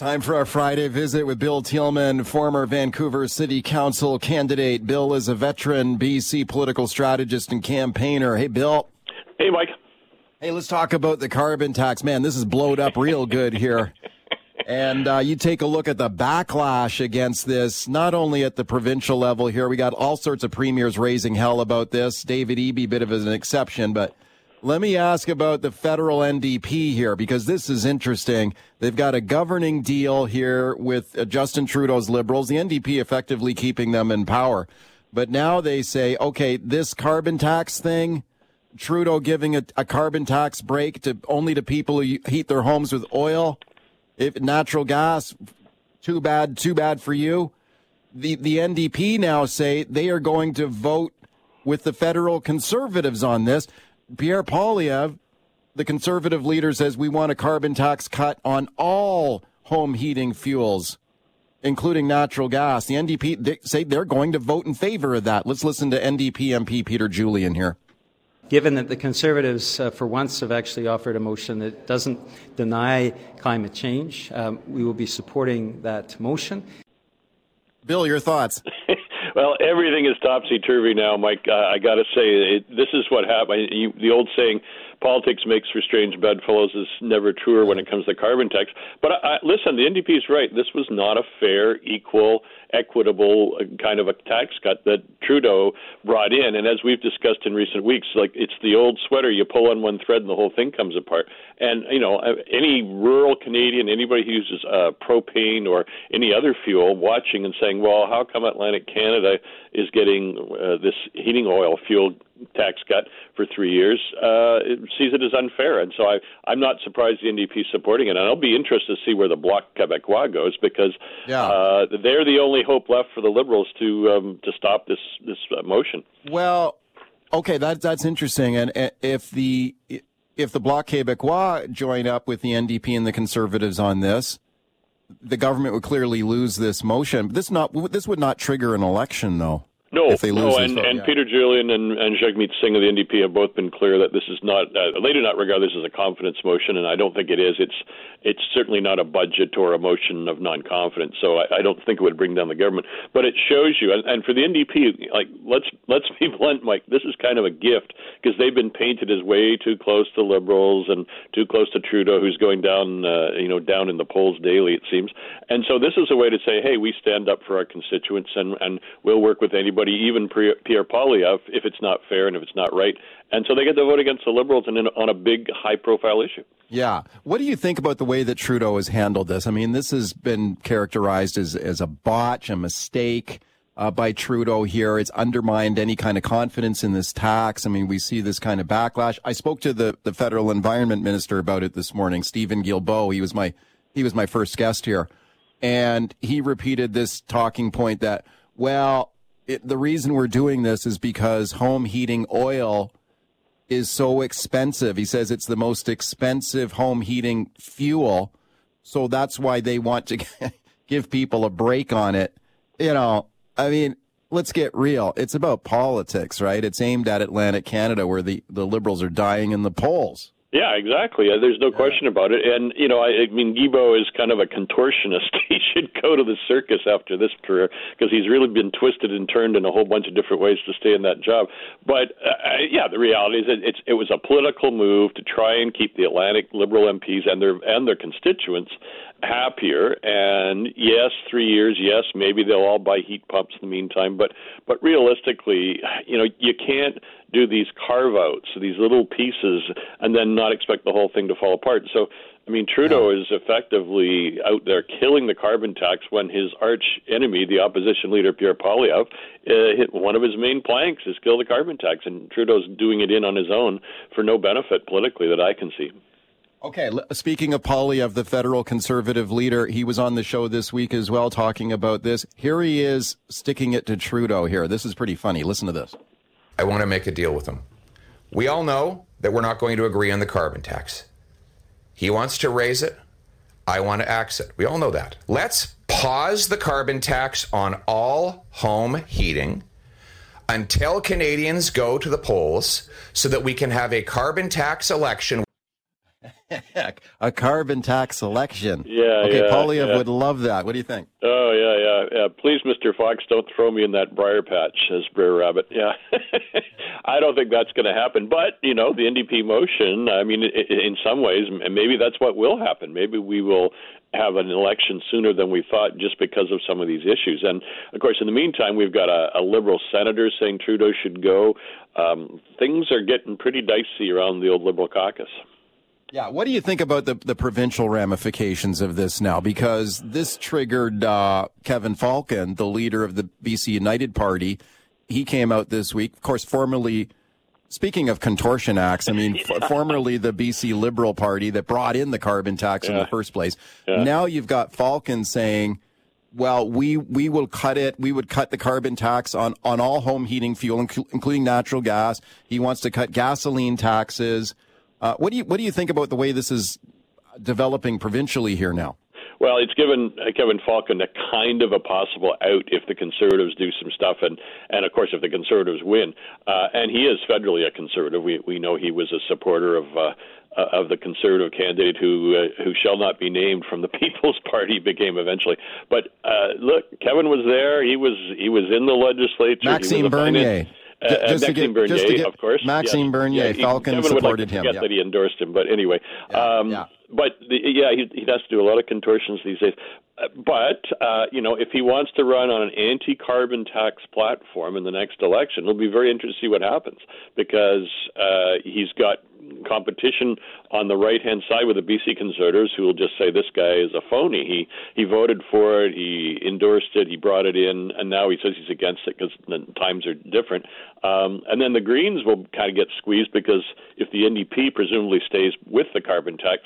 Time for our Friday visit with Bill Tieleman, former Vancouver City Council candidate. Bill is a veteran BC political strategist and campaigner. Hey, Bill. Hey, Mike. Hey, let's talk about the carbon tax. Man, this is blowed up real good here. And uh, you take a look at the backlash against this, not only at the provincial level here. We got all sorts of premiers raising hell about this. David Eby, bit of an exception, but let me ask about the federal NDP here because this is interesting. They've got a governing deal here with uh, Justin Trudeau's Liberals, the NDP effectively keeping them in power. But now they say, okay, this carbon tax thing, Trudeau giving a, a carbon tax break to only to people who heat their homes with oil, if natural gas, too bad, too bad for you. The the NDP now say they are going to vote with the federal conservatives on this. Pierre Poilievre, the conservative leader, says we want a carbon tax cut on all home heating fuels, including natural gas. The NDP they say they're going to vote in favor of that. Let's listen to NDP MP Peter Julian here. Given that the Conservatives, uh, for once, have actually offered a motion that doesn't deny climate change, um, we will be supporting that motion. Bill, your thoughts? Well, everything is topsy turvy now, Mike. Uh, I got to say, it, this is what happened. You, the old saying, "Politics makes for strange bedfellows," is never truer when it comes to carbon tax. But I, I, listen, the NDP is right. This was not a fair, equal, equitable uh, kind of a tax cut that Trudeau brought in. And as we've discussed in recent weeks, like it's the old sweater: you pull on one thread and the whole thing comes apart. And you know, uh, any rural Canadian, anybody who uses uh, propane or any other fuel, watching and saying, "Well, how come Atlantic Canada is getting uh, this heating oil fuel tax cut for three years uh, it sees it as unfair. And so I, I'm not surprised the NDP is supporting it. And I'll be interested to see where the Bloc Québécois goes because yeah. uh, they're the only hope left for the Liberals to um, to stop this this uh, motion. Well, okay, that, that's interesting. And if the if the Bloc Québécois join up with the NDP and the Conservatives on this, the government would clearly lose this motion. This not this would not trigger an election, though. No, no, and, and yeah. Peter Julian and, and Jagmeet Singh of the NDP have both been clear that this is not. Uh, they do not regard this as a confidence motion, and I don't think it is. It's it's certainly not a budget or a motion of non-confidence. So I, I don't think it would bring down the government. But it shows you, and, and for the NDP, like let's let's be blunt, Mike. This is kind of a gift because they've been painted as way too close to liberals and too close to Trudeau, who's going down, uh, you know, down in the polls daily, it seems. And so this is a way to say, hey, we stand up for our constituents, and and we'll work with anybody even Pierre Poilievre, if it's not fair and if it's not right. And so they get to vote against the Liberals and in, on a big, high-profile issue. Yeah. What do you think about the way that Trudeau has handled this? I mean, this has been characterized as, as a botch, a mistake. Uh, by Trudeau here. It's undermined any kind of confidence in this tax. I mean, we see this kind of backlash. I spoke to the, the federal environment minister about it this morning, Stephen Guilbeault. He was my he was my first guest here, and he repeated this talking point that well, it, the reason we're doing this is because home heating oil is so expensive. He says it's the most expensive home heating fuel. So that's why they want to give people a break on it. You know, I mean, let's get real. It's about politics, right? It's aimed at Atlantic Canada where the, the liberals are dying in the polls. Yeah, exactly. Uh, there's no question about it. And you know, I, I mean, Guilbeault is kind of a contortionist. he should go to the circus after this career because he's really been twisted and turned in a whole bunch of different ways to stay in that job. But uh, yeah, the reality is that it's it was a political move to try and keep the Atlantic Liberal MPs and their and their constituents happier. And yes, three years. Yes, maybe they'll all buy heat pumps in the meantime. But but realistically, you know, you can't do these carve outs, these little pieces, and then not expect the whole thing to fall apart. So. I mean, Trudeau is effectively out there killing the carbon tax when his arch enemy, the opposition leader Pierre Poilievre, uh, hit one of his main planks is kill the carbon tax, and Trudeau's doing it in on his own for no benefit politically that I can see. Okay, speaking of Poilievre the federal conservative leader, he was on the show this week as well talking about this. Here he is sticking it to Trudeau here. This is pretty funny. Listen to this. I want to make a deal with him. We all know that we're not going to agree on the carbon tax. He wants to raise it. I want to axe it. We all know that. Let's pause the carbon tax on all home heating until Canadians go to the polls so that we can have a carbon tax election a carbon tax selection. Yeah, Okay, yeah, Poilievre yeah. would love that. What do you think? Oh yeah, yeah, yeah. Please, Mr. Fox, don't throw me in that briar patch as Brer Rabbit. Yeah, I don't think that's going to happen. But you know, the NDP motion. I mean, in some ways, maybe that's what will happen. Maybe we will have an election sooner than we thought, just because of some of these issues. And of course, in the meantime, we've got a, a liberal senator saying Trudeau should go. Um, things are getting pretty dicey around the old liberal caucus. Yeah, what do you think about the, the provincial ramifications of this now? Because this triggered uh, Kevin Falcon, the leader of the BC United Party. He came out this week, of course, formerly, speaking of contortion acts, I mean, f- formerly the BC Liberal Party that brought in the carbon tax in the first place. Now you've got Falcon saying, well, we, we will cut it. We would cut the carbon tax on, on all home heating fuel, inc- including natural gas. He wants to cut gasoline taxes. Uh, what do you what do you think about the way this is developing provincially here now? Well, it's given uh, Kevin Falcon a kind of a possible out if the Conservatives do some stuff, and and of course if the Conservatives win, uh, and he is federally a Conservative. We we know he was a supporter of. Uh, uh, of the conservative candidate who uh, who shall not be named from the People's Party became eventually. But uh, look, Kevin was there. He was he was in the legislature. Maxime Bernier. finance- Uh, uh, Just to get- Bernier, just to get- of course. Maxime Yeah, Bernier, yeah, Falcon Kevin would like supported to him, yeah. that he endorsed him, but anyway. um, yeah. But the, yeah, he, he has to do a lot of contortions these days. But uh, you know, if he wants to run on an anti-carbon tax platform in the next election, it'll be very interesting to see what happens because uh, he's got competition on the right-hand side with the BC Conservatives, who will just say this guy is a phony. He he voted for it, he endorsed it, he brought it in, and now he says he's against it because the times are different. Um, and then the Greens will kind of get squeezed because if the NDP presumably stays with the carbon tax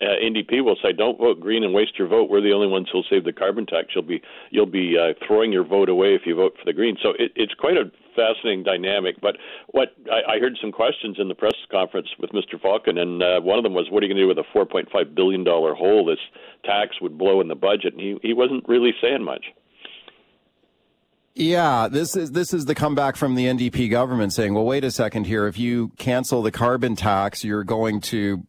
uh, NDP will say, "Don't vote Green and waste your vote. We're the only ones who'll save the carbon tax. You'll be you'll be uh, throwing your vote away if you vote for the Green." So it, it's quite a fascinating dynamic. But what I, I heard some questions in the press conference with Mr. Falcon, and uh, one of them was, "What are you going to do with a 4.5 billion dollar hole this tax would blow in the budget?" And he he wasn't really saying much. Yeah, this is this is the comeback from the NDP government saying, "Well, wait a second here. If you cancel the carbon tax, you're going to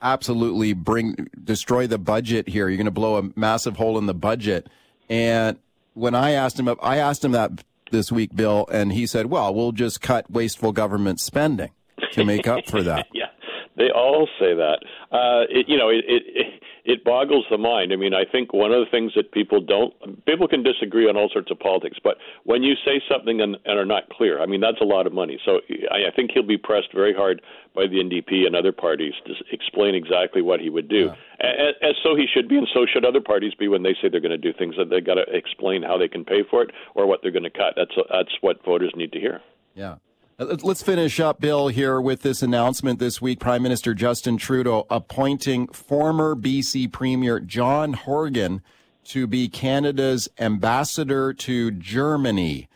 absolutely bring destroy the budget here. You're going to blow a massive hole in the budget." And when I asked him, I asked him that this week, Bill, and he said, "Well, we'll just cut wasteful government spending to make up for that." yeah, they all say that. Uh, it, you know, it, it it boggles the mind. I mean, I think one of the things that people don't people can disagree on all sorts of politics, but when you say something and, and are not clear, I mean, that's a lot of money. So I, I think he'll be pressed very hard by the NDP and other parties to explain exactly what he would do. As, as so he should be, and so should other parties be when they say they're going to do things. That they got to explain how they can pay for it or what they're going to cut. That's that's what voters need to hear. Yeah. Uh, let's- finish up, Bill, here with this announcement this week. Prime Minister Justin Trudeau appointing former BC Premier John Horgan to be Canada's ambassador to Germany.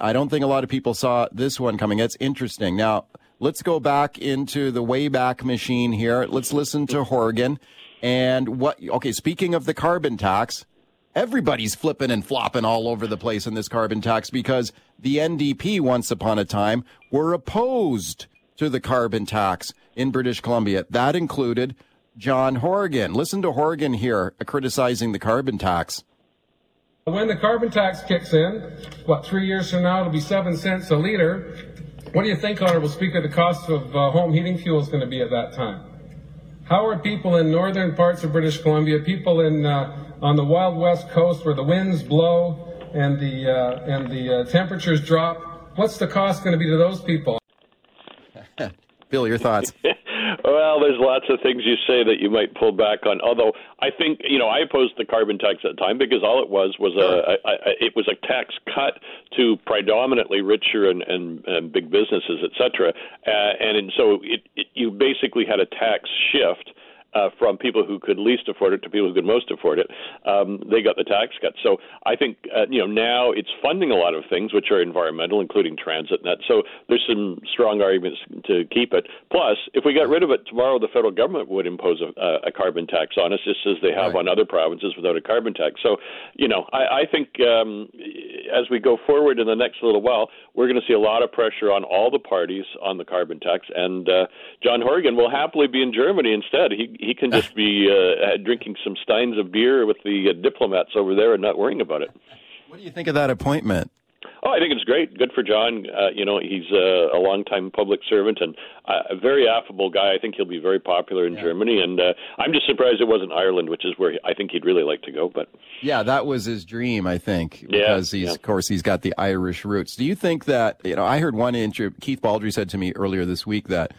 I don't think a lot of people saw this one coming. That's interesting. Now, let's go back into the Wayback Machine here. Let's listen to Horgan. And what, okay, speaking of the carbon tax, everybody's flipping and flopping all over the place in this carbon tax because the NDP once upon a time were opposed to the carbon tax in British Columbia. That included John Horgan. Listen to Horgan here uh, criticizing the carbon tax. When the carbon tax kicks in, what, three years from now, it'll be seven cents a litre. What do you think, Honourable Speaker, the cost of uh, home heating fuel is going to be at that time? How are people in northern parts of British Columbia, people in uh, on the wild west coast where the winds blow and the uh, and the uh, temperatures drop? What's the cost going to be to those people? Bill, your thoughts? Well, there's lots of things you say that you might pull back on. Although I think you know I opposed the carbon tax at the time because all it was was a, a, a it was a tax cut to predominantly richer and, and, and big businesses, et cetera. Uh, and, and so it, it, you basically had a tax shift uh, from people who could least afford it to people who could most afford it. Um, they got the tax cut. So I think uh, you know now it's funding a lot of things which are environmental, including transit and that. So there's some strong arguments to keep it. Plus, if we got rid of it tomorrow, the federal government would impose a, a carbon tax on us, just as they have right. on other provinces without a carbon tax. So you know I, I think um, as we go forward in the next little while, we're going to see a lot of pressure on all the parties on the carbon tax, and uh, John Horgan will happily be in Germany instead. He he can just be uh, drinking some steins of beer with the uh, diplomats over there and not worrying about it. What do you think of that appointment? Oh, I think it's great. Good for John. Uh, you know, he's a, a longtime public servant and a very affable guy. I think he'll be very popular in yeah. Germany. And uh, I'm just surprised it wasn't Ireland, which is where I think he'd really like to go. But yeah, that was his dream, I think, because yeah, he's, yeah. of course, he's got the Irish roots. Do you think that, you know, I heard one interview, Keith Baldrey said to me earlier this week that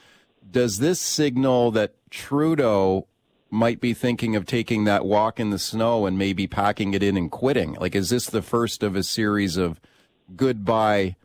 does this signal that Trudeau might be thinking of taking that walk in the snow and maybe packing it in and quitting? Like, is this the first of a series of goodbye?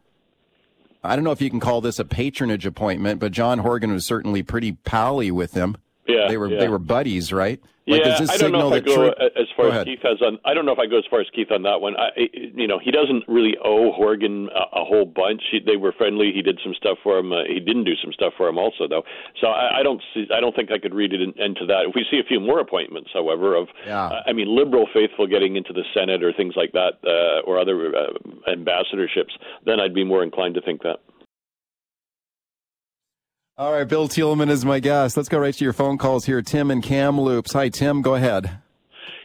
I don't know if you can call this a patronage appointment, but John Horgan was certainly pretty pally with him. Yeah, they were yeah. they were buddies, right? Like, yeah, I don't know if I go as far go as Keith has on. I don't know if I go as far as Keith on that one. I, you know, he doesn't really owe Horgan a, a whole bunch. He, they were friendly. He did some stuff for him. Uh, he didn't do some stuff for him also, though. So I, I don't see. I don't think I could read it in, into that. If we see a few more appointments, however, of yeah. uh, I mean, liberal faithful getting into the Senate or things like that, uh, or other uh, ambassadorships, then I'd be more inclined to think that. All right, Bill Tieleman is my guest. Let's go right to your phone calls here. Tim and Kamloops. Hi, Tim. Go ahead.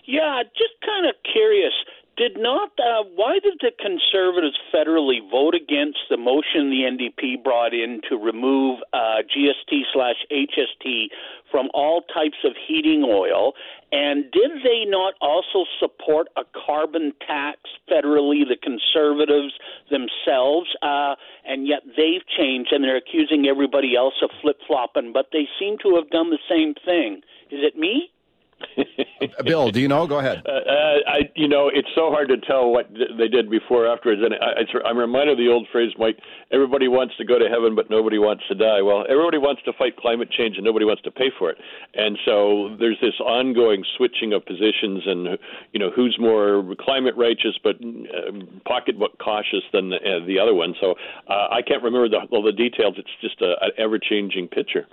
Yeah, just kind of curious. Did not uh, why did the Conservatives federally vote against the motion the NDP brought in to remove uh, GST slash HST from all types of heating oil? And did they not also support a carbon tax federally, the Conservatives themselves? Uh, and yet they've changed and they're accusing everybody else of flip flopping, but they seem to have done the same thing. Is it me? Bill, do you know? Go ahead. Uh, uh, I, you know, it's so hard to tell what they did before afterwards. And I, am reminded of the old phrase, Mike. Everybody wants to go to heaven, but nobody wants to die. Well, everybody wants to fight climate change, and nobody wants to pay for it. And so there's this ongoing switching of positions, and you know, who's more climate righteous but uh, pocketbook cautious than the, uh, the other one. So uh, I can't remember the, all the details. It's just a, an ever-changing picture.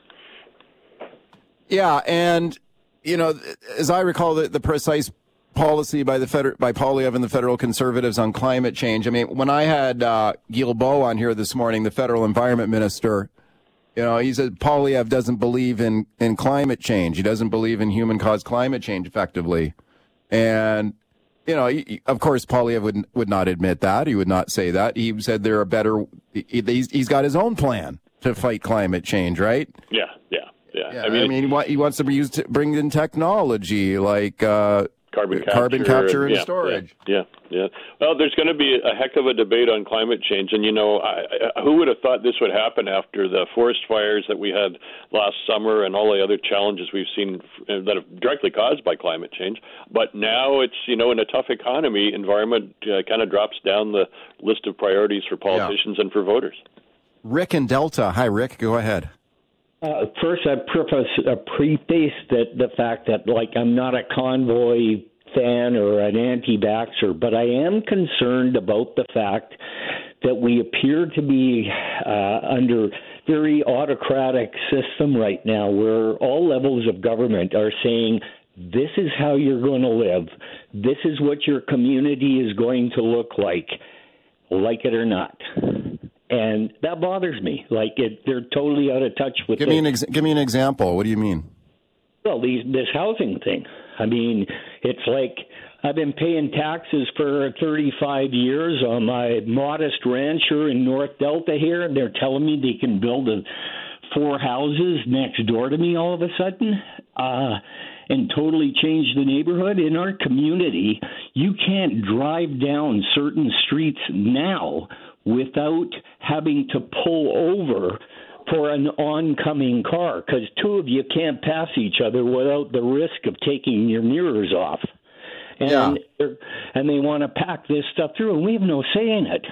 Yeah, and you know, as I recall, the, the precise policy by the feder- by Poilievre and the federal conservatives on climate change. I mean, when I had uh, Guilbeault on here this morning, the federal environment minister, you know, he said Poilievre doesn't believe in in climate change. He doesn't believe in human caused climate change effectively, and you know, of course, Poilievre would would not admit that. He would not say that. He said there are better. He, he's, he's got his own plan to fight climate change, right? Yeah, yeah. I mean, I mean, he, he wants to use to bring in technology like uh, carbon capture, carbon capture and, and yeah, storage. Yeah, yeah, yeah. Well, there's going to be a heck of a debate on climate change, and you know, I, I, who would have thought this would happen after the forest fires that we had last summer and all the other challenges we've seen that are directly caused by climate change? But now it's you know, in a tough economy, environment uh, kind of drops down the list of priorities for politicians yeah. and for voters. Rick and Delta. Hi, Rick. Go ahead. Uh, first, I preface uh, preface that the fact that like I'm not a convoy fan or an anti-vaxxer, but I am concerned about the fact that we appear to be uh, under very autocratic system right now, where all levels of government are saying this is how you're going to live, this is what your community is going to look like, like it or not and that bothers me. Like it, they're totally out of touch with. Give me an ex- give me an example. What do you mean? Well, these this housing thing. I mean, it's like I've been paying taxes for 35 years on my modest rancher in North Delta here, and they're telling me they can build a, four houses next door to me all of a sudden. Uh, and totally change the neighborhood in our community. You can't drive down certain streets now without having to pull over for an oncoming car because two of you can't pass each other without the risk of taking your mirrors off. And yeah. and they want to pack this stuff through, and we have no say in it.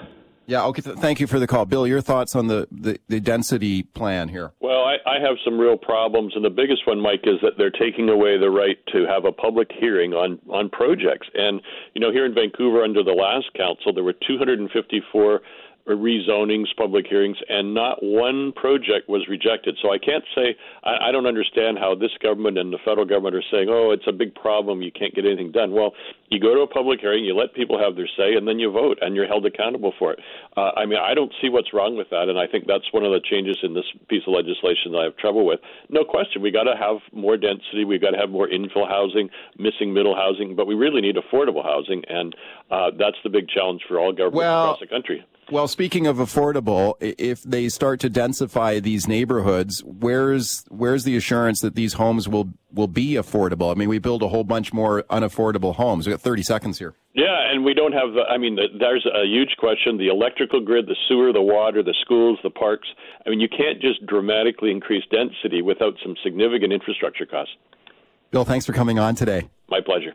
Yeah, okay. Th- thank you for the call. Bill, your thoughts on the, the, the density plan here? Well, I, I have some real problems, and the biggest one, Mike, is that they're taking away the right to have a public hearing on, on projects. And, you know, here in Vancouver, under the last council, there were 254 rezonings, public hearings, and not one project was rejected. So I can't say I, I don't understand how this government and the federal government are saying, "Oh, it's a big problem, you can't get anything done." Well, you go to a public hearing, you let people have their say, and then you vote, and you're held accountable for it. Uh, I mean, I don't see what's wrong with that, and I think that's one of the changes in this piece of legislation that I have trouble with. No question, we got to have more density, we got to have more infill housing, missing middle housing, but we really need affordable housing, and uh, that's the big challenge for all governments well, across the country. Well, speaking of affordable, if they start to densify these neighborhoods, where's where's the assurance that these homes will will be affordable? I mean, we build a whole bunch more unaffordable homes. We got 30 seconds here. Yeah, and we don't have the. I mean, the, there's a huge question: the electrical grid, the sewer, the water, the schools, the parks. I mean, you can't just dramatically increase density without some significant infrastructure costs. Bill, thanks for coming on today. My pleasure.